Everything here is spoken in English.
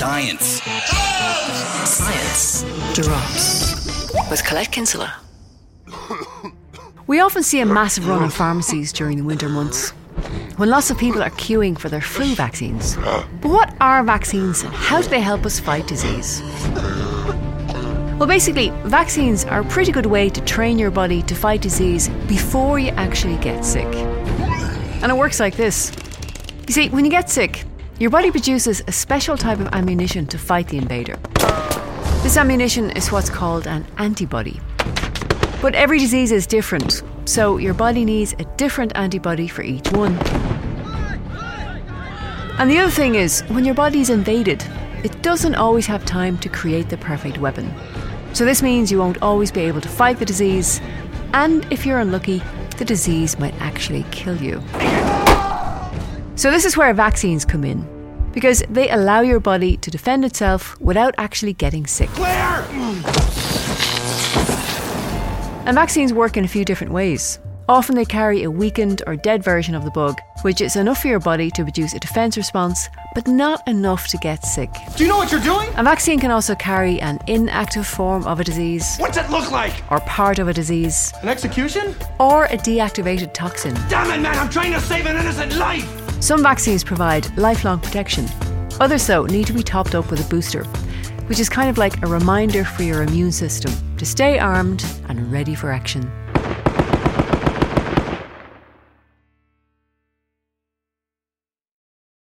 Science. Science drops with Colette Kinsella. We often see a massive run on pharmacies during the winter months when lots of people are queuing for their flu vaccines. But what are vaccines and how do they help us fight disease? Well, basically, vaccines are a pretty good way to train your body to fight disease before you actually get sick. And it works like this. You see, when you get sick, your body produces a special type of ammunition to fight the invader. This ammunition is what's called an antibody. But every disease is different, so your body needs a different antibody for each one. And the other thing is, when your body is invaded, it doesn't always have time to create the perfect weapon. So this means you won't always be able to fight the disease, and if you're unlucky, the disease might actually kill you. So this is where vaccines come in, because they allow your body to defend itself without actually getting sick. Claire! And vaccines work in a few different ways. Often they carry a weakened or dead version of the bug, which is enough for your body to produce a defence response, but not enough to get sick. Do you know what you're doing? A vaccine can also carry an inactive form of a disease, What's it look like? or part of a disease, An execution? or a deactivated toxin. Damn it, man, I'm trying to save an innocent life! Some vaccines provide lifelong protection. Others, though, need to be topped up with a booster, which is kind of like a reminder for your immune system to stay armed and ready for action.